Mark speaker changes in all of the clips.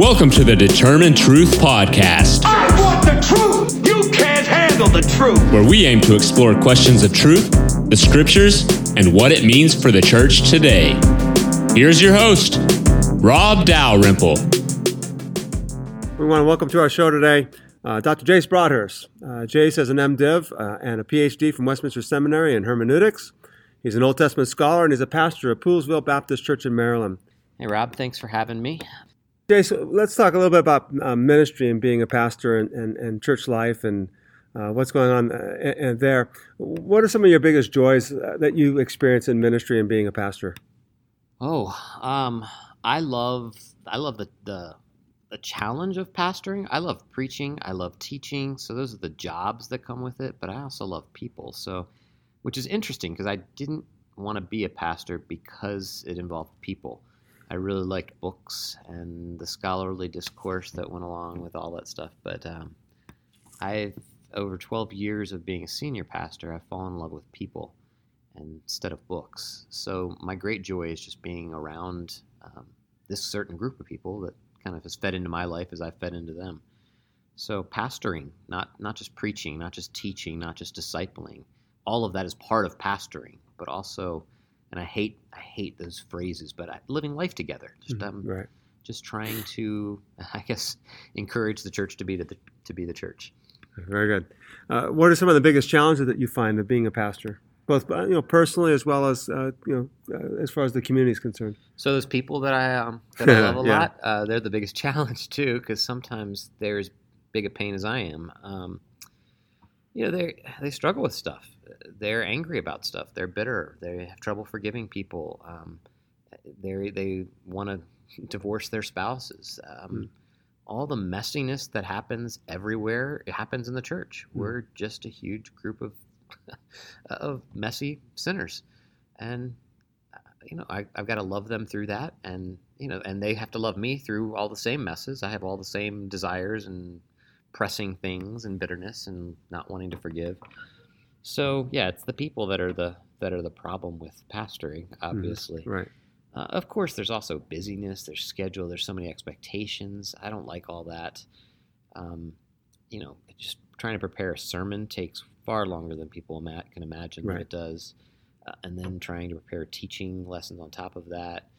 Speaker 1: Welcome to the Determine Truth Podcast,
Speaker 2: I want the truth. You can't handle the truth.
Speaker 1: where we aim to explore questions of truth, the scriptures, and what it means for the church today. Here's your host, Rob Dalrymple.
Speaker 3: We want to welcome to our show today uh, Dr. Jace Broadhurst. Uh, Jace has an MDiv uh, and a PhD from Westminster Seminary in hermeneutics. He's an Old Testament scholar and he's a pastor at Poolesville Baptist Church in Maryland.
Speaker 4: Hey, Rob, thanks for having me.
Speaker 3: Jace, let's talk a little bit about uh, ministry and being a pastor and, and, and church life and uh, what's going on uh, and, and there. What are some of your biggest joys uh, that you experience in ministry and being a pastor?
Speaker 4: Oh, um, I love I love the, the the challenge of pastoring. I love preaching. I love teaching. So those are the jobs that come with it. But I also love people. So, which is interesting because I didn't want to be a pastor because it involved people. I really liked books and the scholarly discourse that went along with all that stuff. But um, I've over 12 years of being a senior pastor, I've fallen in love with people instead of books. So my great joy is just being around um, this certain group of people that kind of has fed into my life as I've fed into them. So pastoring, not not just preaching, not just teaching, not just discipling, all of that is part of pastoring, but also, and I hate I hate those phrases, but I, living life together, just um,
Speaker 3: Right.
Speaker 4: just trying to, I guess, encourage the church to be the, to be the church.
Speaker 3: Very good. Uh, what are some of the biggest challenges that you find of being a pastor, both uh, you know personally as well as uh, you know uh, as far as the community is concerned?
Speaker 4: So those people that I um, that I love a
Speaker 3: Yeah.
Speaker 4: lot, uh, they're the biggest challenge too, because sometimes they're as big a pain as I am. Um, you know, they they struggle with stuff. They're angry about stuff. They're bitter. They have trouble forgiving people. Um, they they want to divorce their spouses. Um, All the messiness that happens everywhere, it happens in the church. We're just a huge group of of messy sinners, and you know, I, I've got to love them through that, and you know, and they have to love me through all the same messes. I have all the same desires and pressing things and bitterness and not wanting to forgive. So yeah, it's the people that are the that are the problem with pastoring, obviously.
Speaker 3: Right.
Speaker 4: Uh, of course, there's also busyness, there's schedule, there's so many expectations. I don't like all that. Um, you know, just trying to prepare a sermon takes far longer than people can imagine
Speaker 3: Right.
Speaker 4: that it does. Uh, and then trying to prepare teaching lessons on top of that,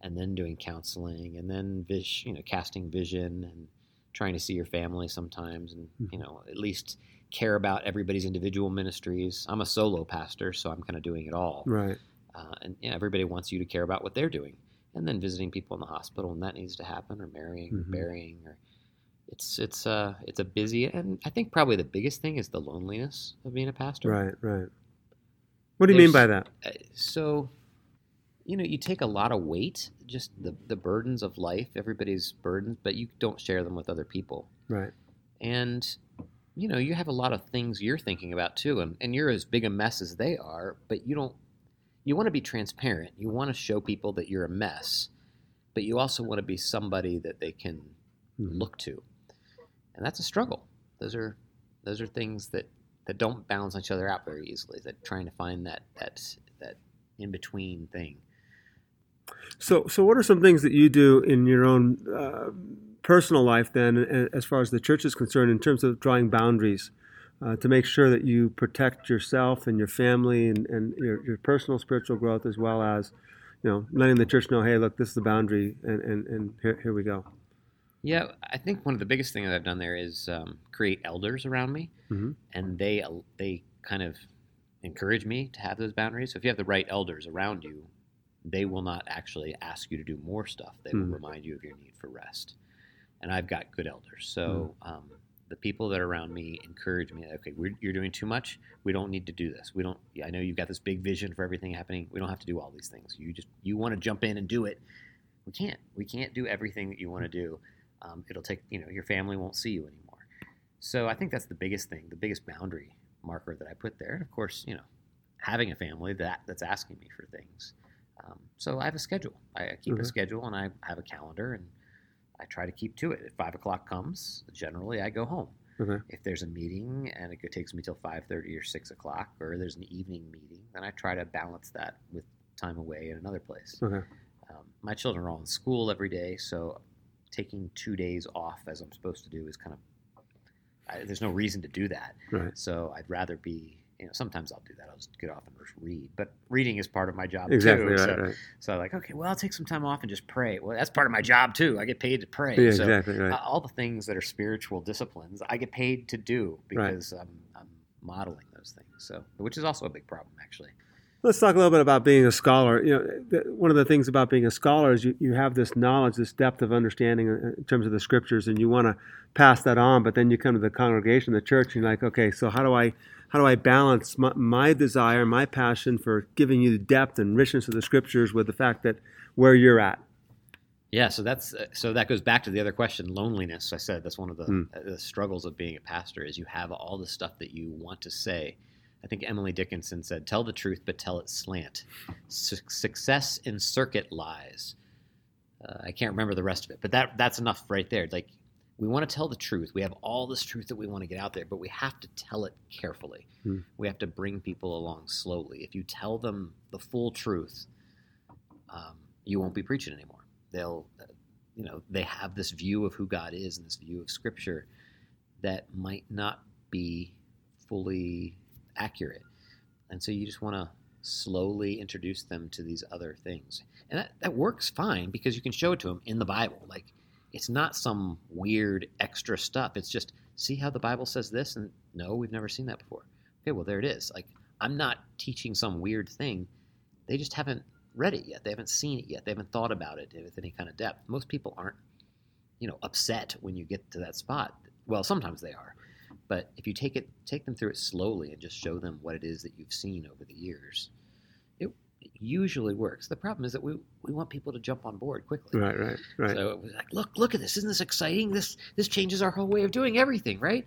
Speaker 4: and then doing counseling, and then vis- you know, casting vision and trying to see your family sometimes, and you know, at least care about everybody's individual ministries. I'm a solo pastor, so I'm kind of doing it all
Speaker 3: Right.
Speaker 4: uh, and everybody wants you to care about what they're doing, and then visiting people in the hospital, and that needs to happen, or marrying,
Speaker 3: Mhm.
Speaker 4: or burying, or it's it's uh it's a busy, and I think probably the biggest thing is the loneliness of being a pastor.
Speaker 3: Right. Right. What do you mean by that?
Speaker 4: Uh, so, you know, you take a lot of weight, just the the burdens of life, everybody's burdens, but you don't share them with other people,
Speaker 3: Right.
Speaker 4: and you know you have a lot of things you're thinking about too and, and you're as big a mess as they are but you don't you want to be transparent. You want to show people that you're a mess but you also want to be somebody that they can
Speaker 3: Mhm.
Speaker 4: look to. And that's a struggle. Those are those are things that that don't balance each other out very easily that trying to find that that that in between thing
Speaker 3: So, so what are some things that you do in your own uh, personal life then, as far as the church is concerned, in terms of drawing boundaries uh, to make sure that you protect yourself and your family and, and your, your personal spiritual growth, as well as, you know, letting the church know, hey, look, this is the boundary, and, and, and here, here we go.
Speaker 4: Yeah, I think one of the biggest things I've done there is um, create elders around me,
Speaker 3: Mhm.
Speaker 4: and they they kind of encourage me to have those boundaries. So if you have the right elders around you, they will not actually ask you to do more stuff. They
Speaker 3: Mhm.
Speaker 4: will remind you of your need for rest. And I've got good elders, so um, the people that are around me encourage me. Okay, we're, you're doing too much. We don't need to do this. We don't. I know you've got this big vision for everything happening. We don't have to do all these things. You just you want to jump in and do it. We can't. We can't do everything that you want to do um, it'll take you know your family won't see you anymore so i think that's the biggest thing the biggest boundary marker that i put there and of course you know having a family that that's asking me for things um, so i have a schedule i I keep a
Speaker 3: Mhm.
Speaker 4: schedule and i have a calendar and i try to keep to it if five o'clock comes generally i go home
Speaker 3: Okay.
Speaker 4: if there's a meeting and it takes me till 5.30 or 6 o'clock or there's an evening meeting then i try to balance that with time away in another place
Speaker 3: Okay.
Speaker 4: um, my children are all in school every day, so taking two days off as I'm supposed to do is kind of I, there's no reason to do that.
Speaker 3: Right.
Speaker 4: So I'd rather be you know sometimes I'll do that. I'll just get off and just read. But reading is part of my job
Speaker 3: Exactly.
Speaker 4: too.
Speaker 3: Right.
Speaker 4: so,
Speaker 3: right.
Speaker 4: so I'm like okay, well I'll take some time off and just pray. Well that's part of my job too. I get paid to pray.
Speaker 3: Yeah.
Speaker 4: so
Speaker 3: Exactly. Right.
Speaker 4: uh, all the things that are spiritual disciplines I get paid to do
Speaker 3: Right.
Speaker 4: because I'm, I'm modeling those things. So which is also a big problem actually.
Speaker 3: Let's talk a little bit about being a scholar. You know, one of the things about being a scholar is you, you have this knowledge, this depth of understanding in in terms of the scriptures, and you want to pass that on. But then you come to the congregation, the church, and you're like, okay, so how do I how do I balance my, my desire, my passion for giving you the depth and richness of the scriptures with the fact that where you're at?
Speaker 4: Yeah, so that's uh, so that goes back to the other question, loneliness. I said that's one of the, uh, the struggles of being a pastor is you have all the stuff that you want to say. I think Emily Dickinson said, "Tell the truth, but tell it slant. Su- success in circuit lies." Uh, I can't remember the rest of it, but that that's enough right there. Like we want to tell the truth. We have all this truth that we want to get out there, but we have to tell it carefully.
Speaker 3: Hmm.
Speaker 4: We have to bring people along slowly. If you tell them the full truth, um, you won't be preaching anymore. They'll, uh, you know, they have this view of who God is and this view of Scripture that might not be fully accurate. And so you just want to slowly introduce them to these other things. And that, that works fine because you can show it to them in the Bible. Like, it's not some weird extra stuff. It's just, see how the Bible says this? And no, we've never seen that before. Okay, well, there it is. Like, I'm not teaching some weird thing. They just haven't read it yet. They haven't seen it yet. They haven't thought about it with any kind of depth. Most people aren't, you know, upset when you get to that spot. Well, sometimes they are. But if you take it, take them through it slowly and just show them what it is that you've seen over the years, it, it usually works. The problem is that we, we want people to jump on board quickly.
Speaker 3: Right. Right. Right.
Speaker 4: So it was like, look, look at this. Isn't this exciting? This this changes our whole way of doing everything, right?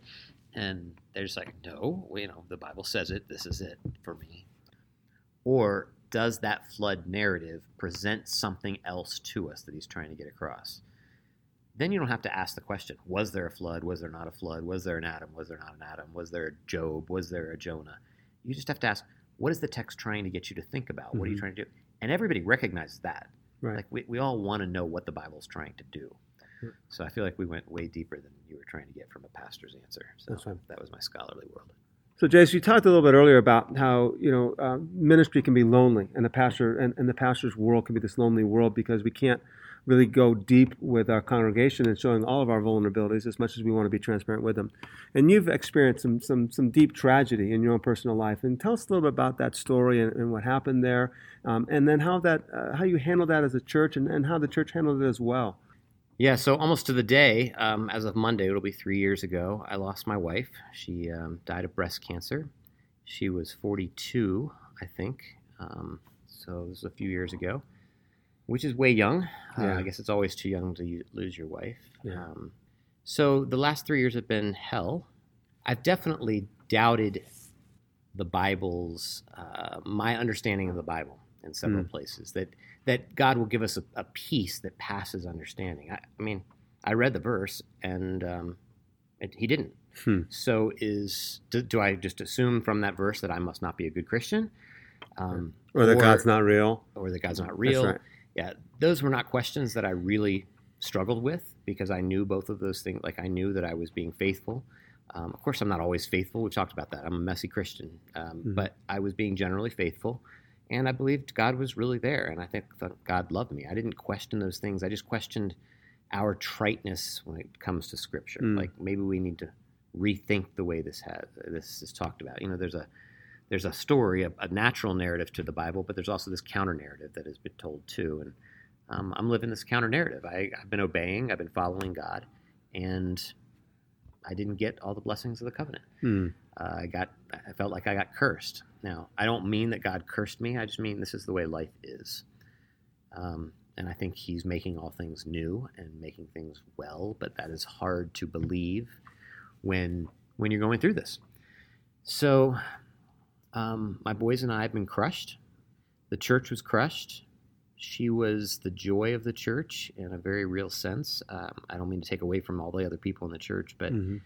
Speaker 4: And they're just like, no, well, you know, the Bible says it. This is it for me. Or does that flood narrative present something else to us that he's trying to get across? Then you don't have to ask the question: Was there a flood? Was there not a flood? Was there an Adam? Was there not an Adam? Was there a Job? Was there a Jonah? You just have to ask: What is the text trying to get you to think about? What are you
Speaker 3: Mhm.
Speaker 4: trying to do? And everybody recognizes that.
Speaker 3: Right.
Speaker 4: Like we, we all want to know what the Bible's trying to do. So I feel like we went way deeper than you were trying to get from a pastor's answer. So that was my scholarly world.
Speaker 3: So, Jace, you talked a little bit earlier about how you know uh, ministry can be lonely, and the pastor and, and the pastor's world can be this lonely world because we can't really go deep with our congregation and showing all of our vulnerabilities as much as we want to be transparent with them. And you've experienced some some some deep tragedy in your own personal life, and tell us a little bit about that story and, and what happened there, um, and then how that uh, how you handled that as a church, and, and how the church handled it as well.
Speaker 4: Yeah, so almost to the day, um, as of Monday, it'll be three years ago, I lost my wife. She um, died of breast cancer. She was 42, I think. Um, so this was a few years ago, which is way young. Uh, I guess it's always too young to lose your wife.
Speaker 3: Yeah.
Speaker 4: Um, so the last three years have been hell. I've definitely doubted the Bible's, uh, my understanding of the Bible in several
Speaker 3: Mm.
Speaker 4: places. That that God will give us a, a peace that passes understanding. I, I mean, I read the verse and um, it, he didn't.
Speaker 3: Hmm.
Speaker 4: So is do, do I just assume from that verse that I must not be a good Christian, um,
Speaker 3: Or that God's not real.
Speaker 4: or that God's not
Speaker 3: That's
Speaker 4: real?
Speaker 3: right.
Speaker 4: Yeah, those were not questions that I really struggled with because I knew both of those things. Like I knew that I was being faithful. Um, of course, I'm not always faithful. We've talked about that. I'm a messy Christian, um,
Speaker 3: Mhm.
Speaker 4: but I was being generally faithful, and I believed God was really there, and I think that God loved me. I didn't question those things. I just questioned our triteness when it comes to Scripture.
Speaker 3: Mm.
Speaker 4: Like maybe we need to rethink the way this has this is talked about. You know, there's a there's a story, a, a natural narrative to the Bible, but there's also this counter narrative that has been told too. And um, I'm living this counter narrative. I, I've been obeying, I've been following God, and I didn't get all the blessings of the covenant.
Speaker 3: Hmm.
Speaker 4: Uh, I got, I felt like I got cursed. Now, I don't mean that God cursed me. I just mean this is the way life is. Um, and I think He's making all things new and making things well, but that is hard to believe when when you're going through this. So, um, my boys and I have been crushed. The church was crushed. She was the joy of the church in a very real sense. Um, I don't mean to take away from all the other people in the church, but
Speaker 3: Mhm.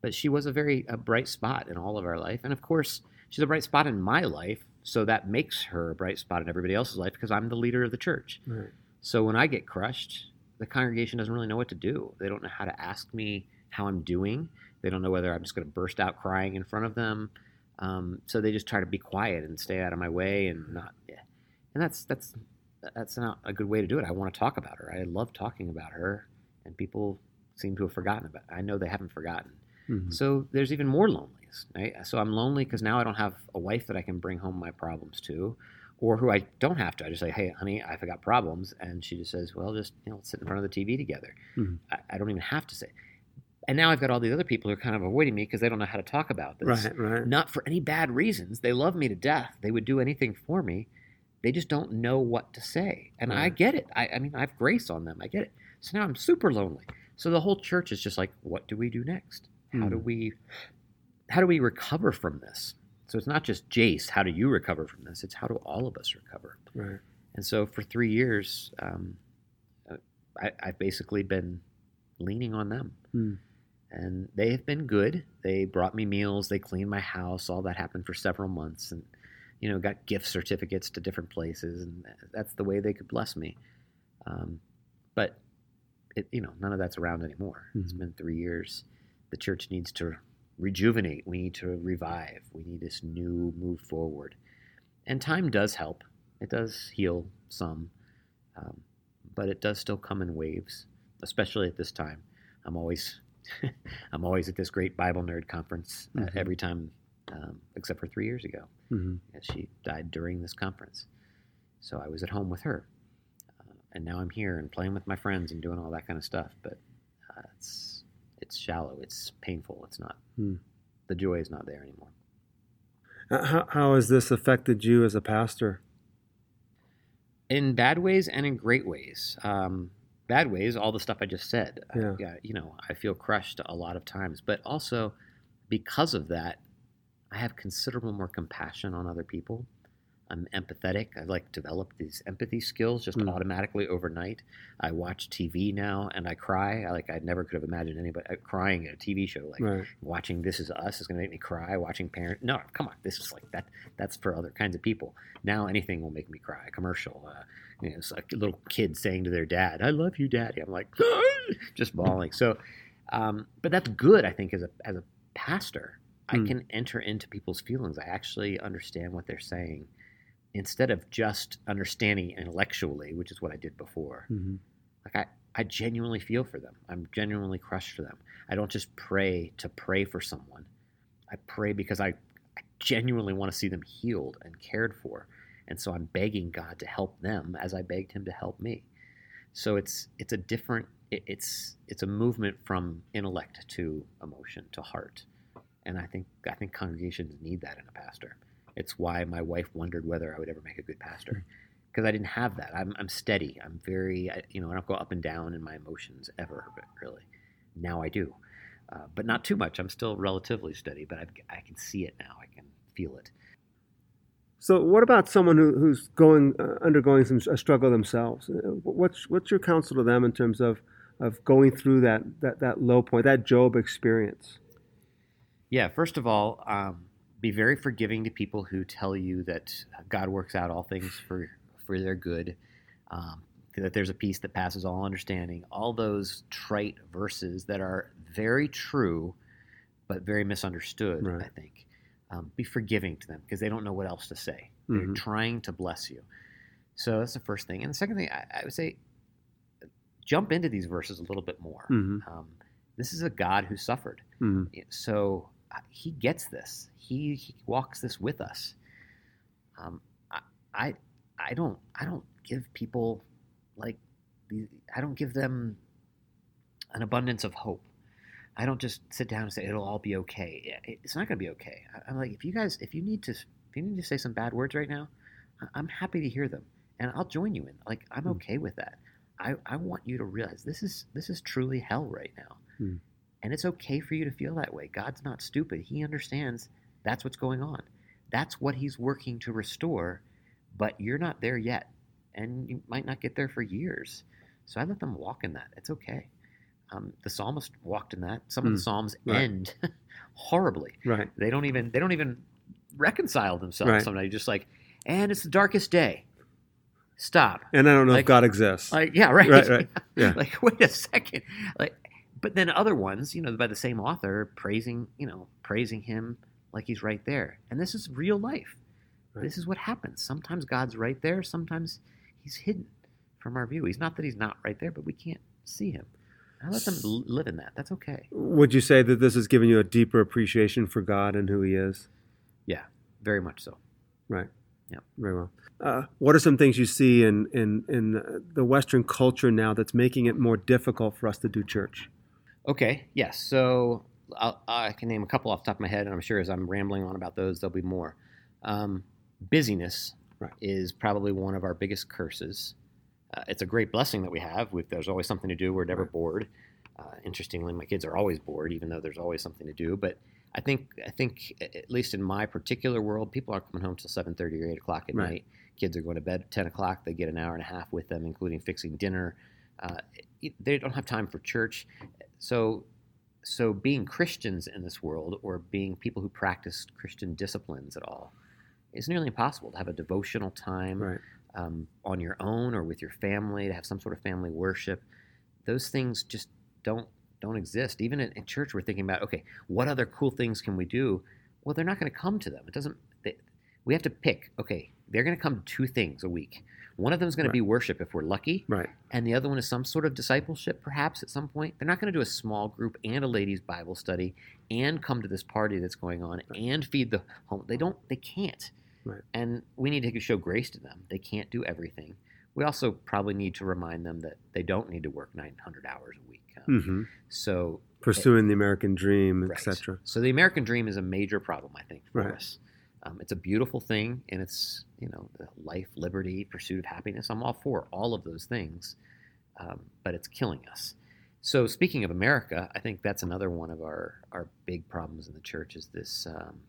Speaker 4: but she was a very a bright spot in all of our life, and of course, she's a bright spot in my life. So that makes her a bright spot in everybody else's life because I'm the leader of the church.
Speaker 3: Right.
Speaker 4: So when I get crushed, the congregation doesn't really know what to do. They don't know how to ask me how I'm doing. They don't know whether I'm just going to burst out crying in front of them. Um, so they just try to be quiet and stay out of my way and not. Yeah. And that's that's that's not a good way to do it. I want to talk about her. I love talking about her, and people seem to have forgotten about. It. I know they haven't forgotten.
Speaker 3: Mhm.
Speaker 4: So there's even more loneliness. Right? So I'm lonely because now I don't have a wife that I can bring home my problems to, or who I don't have to. I just say, "Hey, honey, I've got problems," and she just says, "Well, just you know, sit in front of the TV together."
Speaker 3: Mhm.
Speaker 4: I, I don't even have to say. And now I've got all these other people who are kind of avoiding me because they don't know how to talk about this.
Speaker 3: Right, right.
Speaker 4: Not for any bad reasons. They love me to death. They would do anything for me. They just don't know what to say. And I get it. I, I mean, I have grace on them. I get it. So now I'm super lonely. So the whole church is just like, what do we do next? How do
Speaker 3: Hmm.
Speaker 4: we how do we recover from this? So it's not just Jace, how do you recover from this? It's how do all of us recover?
Speaker 3: Right.
Speaker 4: And so for three years, um, uh, I, I've basically been leaning on them.
Speaker 3: Hmm.
Speaker 4: And they have been good. They brought me meals, they cleaned my house. All that happened for several months. And, you know, got gift certificates to different places. And that's the way they could bless me. Um, but, it, you know, none of that's around anymore. It's
Speaker 3: Mhm.
Speaker 4: been three years. The church needs to rejuvenate. We need to revive. We need this new move forward. And time does help. It does heal some, um, but it does still come in waves, especially at this time. I'm always, I'm always at this great Bible nerd conference uh,
Speaker 3: Mhm.
Speaker 4: every time, um, except for three years ago.
Speaker 3: Mhm.
Speaker 4: She died during this conference, so I was at home with her, uh, and now I'm here and playing with my friends and doing all that kind of stuff. But uh, it's it's shallow. It's painful. It's not.
Speaker 3: Hmm.
Speaker 4: The joy is not there anymore.
Speaker 3: Uh, How, how has this affected you as a pastor?
Speaker 4: in bad ways and in great ways. Um, bad ways, all the stuff I just said.
Speaker 3: Yeah.
Speaker 4: yeah, you know, I feel crushed a lot of times, but also because of that, I have considerable more compassion on other people. I'm empathetic. I like develop these empathy skills just
Speaker 3: Mm.
Speaker 4: automatically overnight. I watch TV now and I cry. I, like I never could have imagined anybody uh, crying at a TV show. Like
Speaker 3: Right.
Speaker 4: watching This Is Us is going to make me cry. Watching Parent, no, come on, this is like that. That's for other kinds of people. Now anything will make me cry. A commercial, uh, you know, it's like a little kid saying to their dad, "I love you, daddy." I'm like, just bawling. So, um, but that's good. I think as a as a pastor, I
Speaker 3: Hmm.
Speaker 4: can enter into people's feelings. I actually understand what they're saying instead of just understanding intellectually, which is what I did before
Speaker 3: Mhm.
Speaker 4: like I, I genuinely feel for them. I'm genuinely crushed for them. I don't just pray to pray for someone. I pray because i, I genuinely want to see them healed and cared for. And so i'm begging god to help them as i begged him to help me. So it's it's a different it, it's it's a movement from intellect to emotion to heart. And i think i think congregations need that in a pastor it's why my wife wondered whether i would ever make a good pastor because I didn't have that. I'm, I'm steady. I'm very, I, you know, I don't go up and down in my emotions ever, but really. Now I do, uh, but not too much. I'm still relatively steady, but I, I can see it now. I can feel it.
Speaker 3: So, what about someone who, who's going uh, undergoing some a struggle themselves? Uh, What's what's your counsel to them in terms of of going through that that, that low point, that Job experience?
Speaker 4: Yeah, first of all, um, be very forgiving to people who tell you that God works out all things for, for their good, um, that there's a peace that passes all understanding. All those trite verses that are very true, but very misunderstood,
Speaker 3: Right.
Speaker 4: I think. Um, be forgiving to them because they don't know what else to say. They're
Speaker 3: Mhm.
Speaker 4: trying to bless you. So that's the first thing. And the second thing, I, I would say, jump into these verses a little bit more.
Speaker 3: Mhm.
Speaker 4: Um, this is a God who suffered.
Speaker 3: Mhm.
Speaker 4: So he gets this. He, he walks this with us. Um, I, I I don't I don't give people like I don't give them an abundance of hope. I don't just sit down and say it'll all be okay. It's not going to be okay. I'm like if you guys if you need to if you need to say some bad words right now, I'm happy to hear them and I'll join you in. Like I'm
Speaker 3: Hmm.
Speaker 4: okay with that. I, I want you to realize this is this is truly hell right now.
Speaker 3: Hmm.
Speaker 4: And it's okay for you to feel that way. God's not stupid. He understands that's what's going on. That's what he's working to restore, but you're not there yet. And you might not get there for years. So I let them walk in that. It's okay. Um, the psalmist walked in that. Some of the
Speaker 3: Hmm.
Speaker 4: psalms
Speaker 3: Right.
Speaker 4: end horribly.
Speaker 3: Right.
Speaker 4: They don't even they don't even reconcile themselves
Speaker 3: Right.
Speaker 4: sometimes. Just like, and it's the darkest day. stop.
Speaker 3: And I don't know
Speaker 4: Like-
Speaker 3: if God exists.
Speaker 4: Like, yeah, right.
Speaker 3: Right, right. Yeah.
Speaker 4: like, wait a second. Like, but then other ones, you know, by the same author, praising, you know, praising him like he's right there. And this is real life.
Speaker 3: Right.
Speaker 4: This is what happens. Sometimes God's right there. Sometimes he's hidden from our view. He's not that he's not right there, but we can't see him. I let them live in that. That's okay.
Speaker 3: Would you say that this has given you a deeper appreciation for God and who He is?
Speaker 4: Yeah, very much so.
Speaker 3: Right.
Speaker 4: Yeah.
Speaker 3: Very well. Uh, what are some things you see in, in, in the Western culture now that's making it more difficult for us to do church?
Speaker 4: Okay, yes. So I'll, I can name a couple off the top of my head, and I'm sure as I'm rambling on about those, there'll be more. Um, busyness
Speaker 3: Right.
Speaker 4: is probably one of our biggest curses. Uh, it's a great blessing that we have. we there's always something to do. We're never
Speaker 3: Right.
Speaker 4: bored. Uh, interestingly, my kids are always bored, even though there's always something to do. But I think, I think, at least in my particular world, people aren't coming home till 7:30 or 8 o'clock at
Speaker 3: Right.
Speaker 4: night. Kids are going to bed at 10 o'clock. They get an hour and a half with them, including fixing dinner. Uh, they don't have time for church. So, so being Christians in this world, or being people who practice Christian disciplines at all, is nearly impossible to have a devotional time
Speaker 3: Right.
Speaker 4: um, on your own or with your family, to have some sort of family worship. Those things just don't don't exist. Even in, in church, we're thinking about okay, what other cool things can we do? Well, they're not going to come to them. It doesn't. They, we have to pick. Okay, they're going to come two things a week. One of them is going
Speaker 3: Right.
Speaker 4: to be worship if we're lucky,
Speaker 3: Right.
Speaker 4: and the other one is some sort of discipleship, perhaps at some point. They're not going to do a small group and a ladies' Bible study and come to this party that's going on and feed the home. They don't. They can't.
Speaker 3: Right.
Speaker 4: And we need to show grace to them. They can't do everything. We also probably need to remind them that they don't need to work 900 hours a week. Um,
Speaker 3: hmm
Speaker 4: So,
Speaker 3: Pursuing the American dream,
Speaker 4: right.
Speaker 3: etc.
Speaker 4: So the American dream is a major problem, I think, for
Speaker 3: Right.
Speaker 4: us. Um, it's a beautiful thing, and it's you know the life, liberty, pursuit of happiness. I'm all for all of those things, um, but it's killing us. So speaking of America, I think that's another one of our our big problems in the church is this um,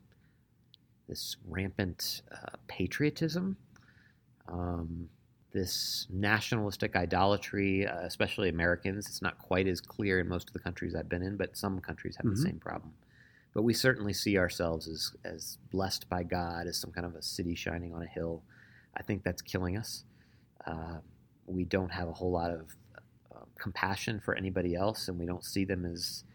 Speaker 4: this rampant uh, patriotism, um, this nationalistic idolatry, uh, especially Americans. It's not quite as clear in most of the countries I've been in, but some countries have
Speaker 3: Mhm.
Speaker 4: the same problem. But we certainly see ourselves as as blessed by God, as some kind of a city shining on a hill. I think that's killing us. Uh, we don't have a whole lot of uh, compassion for anybody else, and we don't see them as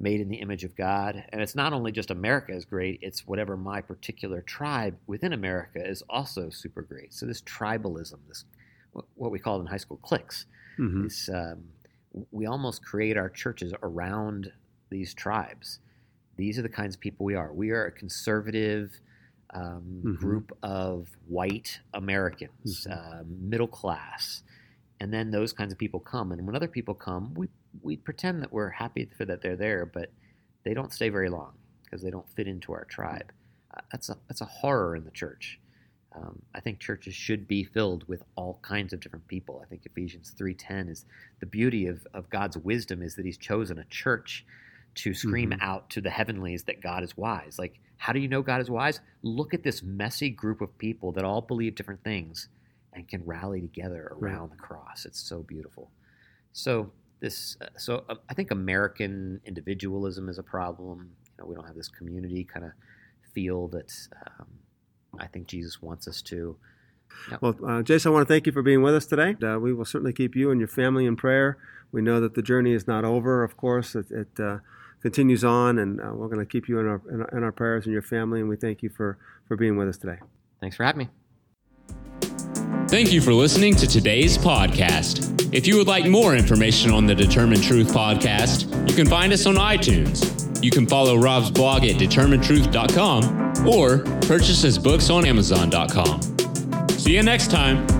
Speaker 4: made in the image of God. And it's not only just America is great, it's whatever my particular tribe within America is also super great. So this tribalism, this what we call in high school cliques,
Speaker 3: hmm
Speaker 4: this um, we almost create our churches around these tribes. These are the kinds of people we are. We are a conservative um,
Speaker 3: Mhm.
Speaker 4: group of white Americans,
Speaker 3: Mhm.
Speaker 4: uh, middle class, and then those kinds of people come. And when other people come, we we pretend that we're happy for that they're there, but they don't stay very long because they don't fit into our tribe. Uh, that's a that's a horror in the church. Um, I think churches should be filled with all kinds of different people. I think Ephesians three ten is the beauty of, of God's wisdom is that He's chosen a church to scream
Speaker 3: Mhm.
Speaker 4: out to the heavenlies that God is wise. Like, how do you know God is wise? Look at this messy group of people that all believe different things and can rally together
Speaker 3: Right.
Speaker 4: around the cross. It's so beautiful. So this, uh, so uh, I think American individualism is a problem. You know, we don't have this community kind of feel that um, I think Jesus wants us to.
Speaker 3: Well, uh, Jason, I want to thank you for being with us today. Uh, we will certainly keep you and your family in prayer. We know that the journey is not over, of course. It, it uh, continues on, and uh, we're going to keep you in our, in our in our prayers and your family. And we thank you for for being with us today.
Speaker 4: Thanks for having me.
Speaker 1: Thank you for listening to today's podcast. If you would like more information on the Determine Truth podcast, you can find us on iTunes. You can follow Rob's blog at determinetruth.com or purchase his books on amazon.com. See you next time.